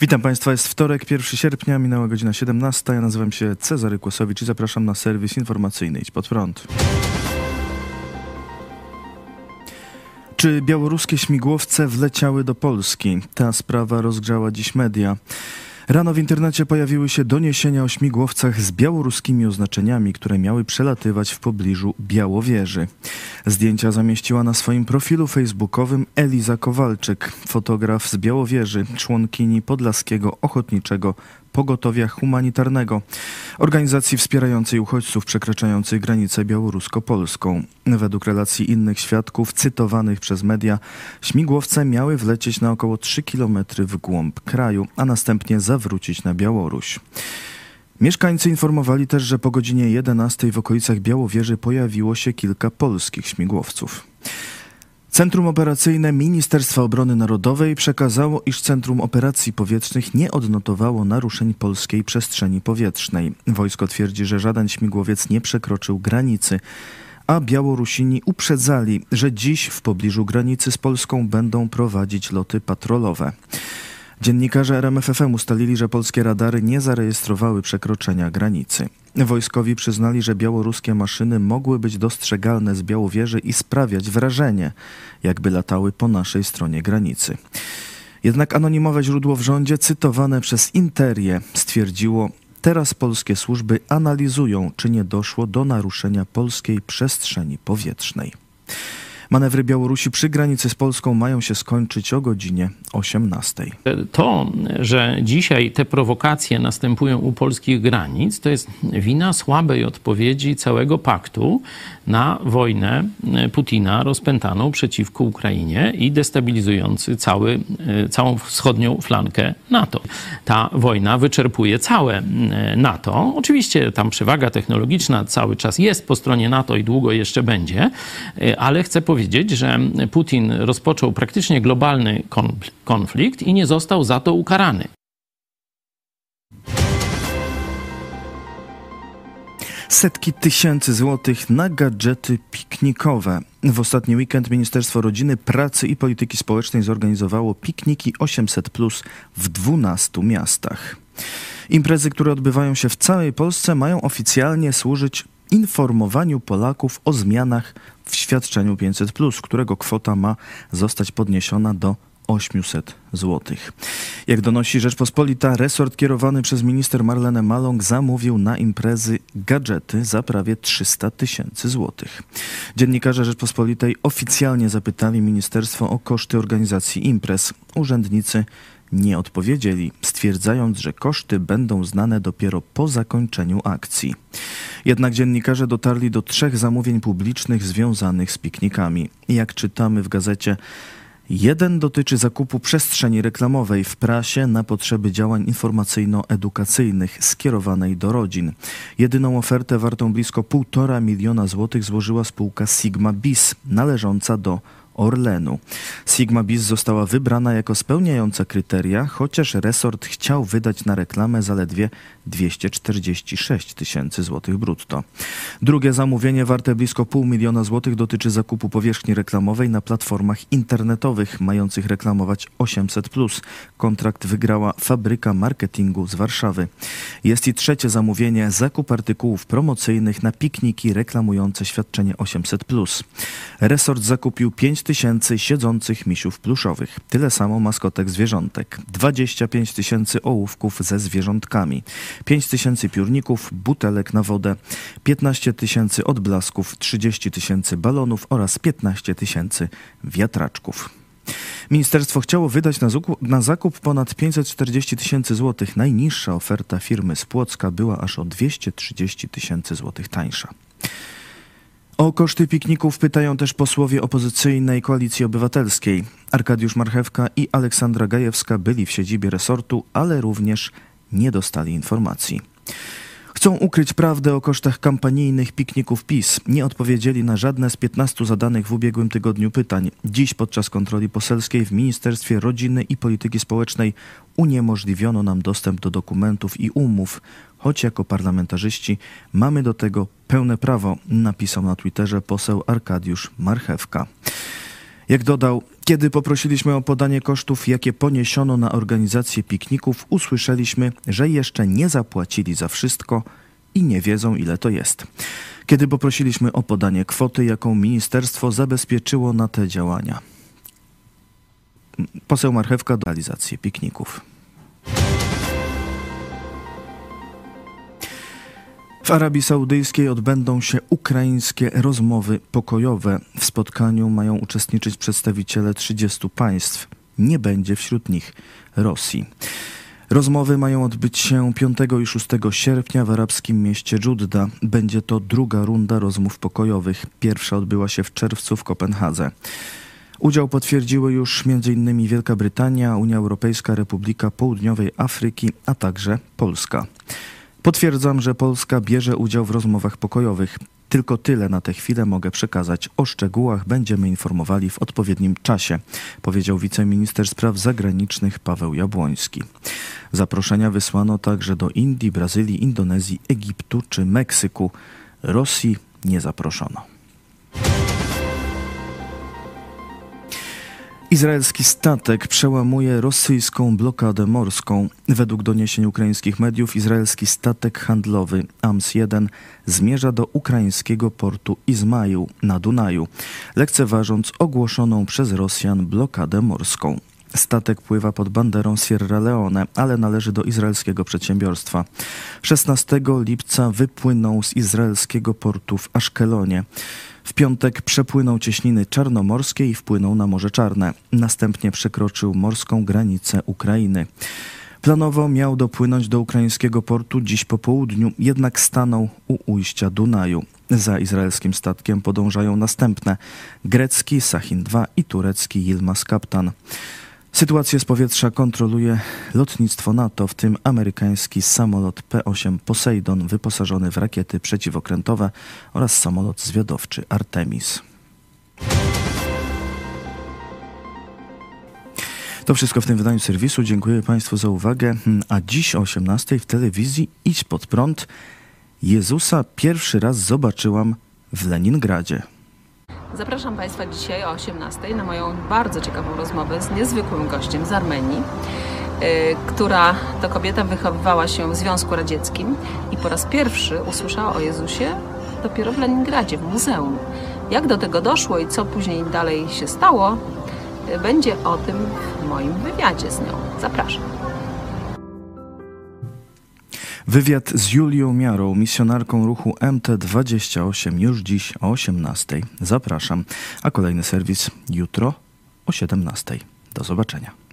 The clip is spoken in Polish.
Witam Państwa, jest wtorek, 1 sierpnia, minęła godzina 17. Ja nazywam się Cezary Kłosowicz i zapraszam na serwis informacyjny Idź Pod Prąd. Czy białoruskie śmigłowce wleciały do Polski? Ta sprawa rozgrzała dziś media. Rano w internecie pojawiły się doniesienia o śmigłowcach z białoruskimi oznaczeniami, które miały przelatywać w pobliżu Białowieży. Zdjęcia zamieściła na swoim profilu facebookowym Eliza Kowalczyk, fotograf z Białowieży, członkini Podlaskiego Ochotniczego Pogotowia Humanitarnego, organizacji wspierającej uchodźców przekraczających granicę białorusko-polską. Według relacji innych świadków cytowanych przez media, śmigłowce miały wlecieć na około 3 km w głąb kraju, a następnie zawrócić na Białoruś. Mieszkańcy informowali też, że po godzinie 11 w okolicach Białowieży pojawiło się kilka polskich śmigłowców. Centrum Operacyjne Ministerstwa Obrony Narodowej przekazało, iż Centrum Operacji Powietrznych nie odnotowało naruszeń polskiej przestrzeni powietrznej. Wojsko twierdzi, że żaden śmigłowiec nie przekroczył granicy, a Białorusini uprzedzali, że dziś w pobliżu granicy z Polską będą prowadzić loty patrolowe. Dziennikarze RMFFM ustalili, że polskie radary nie zarejestrowały przekroczenia granicy. Wojskowi przyznali, że białoruskie maszyny mogły być dostrzegalne z Białowieży i sprawiać wrażenie, jakby latały po naszej stronie granicy. Jednak anonimowe źródło w rządzie, cytowane przez Interię, stwierdziło, teraz polskie służby analizują, czy nie doszło do naruszenia polskiej przestrzeni powietrznej. Manewry Białorusi przy granicy z Polską mają się skończyć o godzinie 18. To, że dzisiaj te prowokacje następują u polskich granic, to jest wina słabej odpowiedzi całego paktu na wojnę Putina rozpętaną przeciwko Ukrainie i destabilizujący cały, całą wschodnią flankę NATO. Ta wojna wyczerpuje całe NATO. Oczywiście tam przewaga technologiczna cały czas jest po stronie NATO i długo jeszcze będzie, ale chcę powiedzieć, powiedzieć, że Putin rozpoczął praktycznie globalny konflikt i nie został za to ukarany. Setki tysięcy złotych na gadżety piknikowe. W ostatni weekend Ministerstwo Rodziny, Pracy i Polityki Społecznej zorganizowało pikniki 800 plus w 12 miastach. Imprezy, które odbywają się w całej Polsce, mają oficjalnie służyć informowaniu Polaków o zmianach w świadczeniu 500, którego kwota ma zostać podniesiona do 800 zł. Jak donosi Rzeczpospolita, resort kierowany przez minister Marlenę Maląg zamówił na imprezy gadżety za prawie 300 tysięcy złotych. Dziennikarze Rzeczpospolitej oficjalnie zapytali ministerstwo o koszty organizacji imprez. Urzędnicy nie odpowiedzieli, stwierdzając, że koszty będą znane dopiero po zakończeniu akcji. Jednak dziennikarze dotarli do trzech zamówień publicznych związanych z piknikami. Jak czytamy w gazecie, Jeden dotyczy zakupu przestrzeni reklamowej w prasie na potrzeby działań informacyjno-edukacyjnych skierowanej do rodzin. Jedyną ofertę wartą blisko 1,5 miliona złotych złożyła spółka Sigma Bis, należąca do Orlenu. Sigma Bis została wybrana jako spełniająca kryteria, chociaż resort chciał wydać na reklamę zaledwie 246 tysięcy złotych brutto. Drugie zamówienie warte blisko pół miliona złotych dotyczy zakupu powierzchni reklamowej na platformach internetowych mających reklamować 800. Kontrakt wygrała fabryka marketingu z Warszawy. Jest i trzecie zamówienie zakup artykułów promocyjnych na pikniki reklamujące świadczenie 800. Resort zakupił 5 tysięcy siedzących misiów pluszowych, tyle samo maskotek zwierzątek, 25 tysięcy ołówków ze zwierzątkami, 5 tysięcy piórników, butelek na wodę, 15 tysięcy odblasków, 30 tysięcy balonów oraz 15 tysięcy wiatraczków. Ministerstwo chciało wydać na, na zakup ponad 540 tysięcy złotych. Najniższa oferta firmy z Płocka była aż o 230 tysięcy złotych tańsza. O koszty pikników pytają też posłowie opozycyjnej Koalicji Obywatelskiej. Arkadiusz Marchewka i Aleksandra Gajewska byli w siedzibie resortu, ale również nie dostali informacji. Chcą ukryć prawdę o kosztach kampanijnych pikników PiS. Nie odpowiedzieli na żadne z 15 zadanych w ubiegłym tygodniu pytań. Dziś podczas kontroli poselskiej w Ministerstwie Rodziny i Polityki Społecznej uniemożliwiono nam dostęp do dokumentów i umów, choć jako parlamentarzyści mamy do tego pełne prawo, napisał na Twitterze poseł Arkadiusz Marchewka. Jak dodał, Kiedy poprosiliśmy o podanie kosztów, jakie poniesiono na organizację pikników, usłyszeliśmy, że jeszcze nie zapłacili za wszystko i nie wiedzą, ile to jest. Kiedy poprosiliśmy o podanie kwoty, jaką ministerstwo zabezpieczyło na te działania. Poseł Marchewka do realizacji pikników. W Arabii Saudyjskiej odbędą się ukraińskie rozmowy pokojowe. W spotkaniu mają uczestniczyć przedstawiciele 30 państw. Nie będzie wśród nich Rosji. Rozmowy mają odbyć się 5 i 6 sierpnia w arabskim mieście Dżudda. Będzie to druga runda rozmów pokojowych. Pierwsza odbyła się w czerwcu w Kopenhadze. Udział potwierdziły już m.in. Wielka Brytania, Unia Europejska, Republika Południowej Afryki, a także Polska. Potwierdzam, że Polska bierze udział w rozmowach pokojowych. Tylko tyle na tę chwilę mogę przekazać. O szczegółach będziemy informowali w odpowiednim czasie, powiedział wiceminister spraw zagranicznych Paweł Jabłoński. Zaproszenia wysłano także do Indii, Brazylii, Indonezji, Egiptu czy Meksyku. Rosji nie zaproszono. Izraelski statek przełamuje rosyjską blokadę morską. Według doniesień ukraińskich mediów izraelski statek handlowy AMS-1 zmierza do ukraińskiego portu Izmaju na Dunaju, lekceważąc ogłoszoną przez Rosjan blokadę morską. Statek pływa pod banderą Sierra Leone, ale należy do izraelskiego przedsiębiorstwa. 16 lipca wypłynął z izraelskiego portu w Aszkelonie. W piątek przepłynął cieśniny czarnomorskie i wpłynął na Morze Czarne. Następnie przekroczył morską granicę Ukrainy. Planowo miał dopłynąć do ukraińskiego portu dziś po południu, jednak stanął u ujścia Dunaju. Za izraelskim statkiem podążają następne grecki Sahin II i turecki Yilmaz Kaptan. Sytuację z powietrza kontroluje lotnictwo NATO, w tym amerykański samolot P-8 Poseidon wyposażony w rakiety przeciwokrętowe oraz samolot zwiadowczy Artemis. To wszystko w tym wydaniu serwisu. Dziękuję Państwu za uwagę. A dziś o 18 w telewizji Idź pod prąd. Jezusa pierwszy raz zobaczyłam w Leningradzie. Zapraszam Państwa dzisiaj o 18 na moją bardzo ciekawą rozmowę z niezwykłym gościem z Armenii, yy, która to kobieta wychowywała się w Związku Radzieckim i po raz pierwszy usłyszała o Jezusie dopiero w Leningradzie, w muzeum. Jak do tego doszło i co później dalej się stało, yy, będzie o tym w moim wywiadzie z nią. Zapraszam. Wywiad z Julią Miarą, misjonarką ruchu MT28, już dziś o 18. Zapraszam, a kolejny serwis jutro o 17. Do zobaczenia.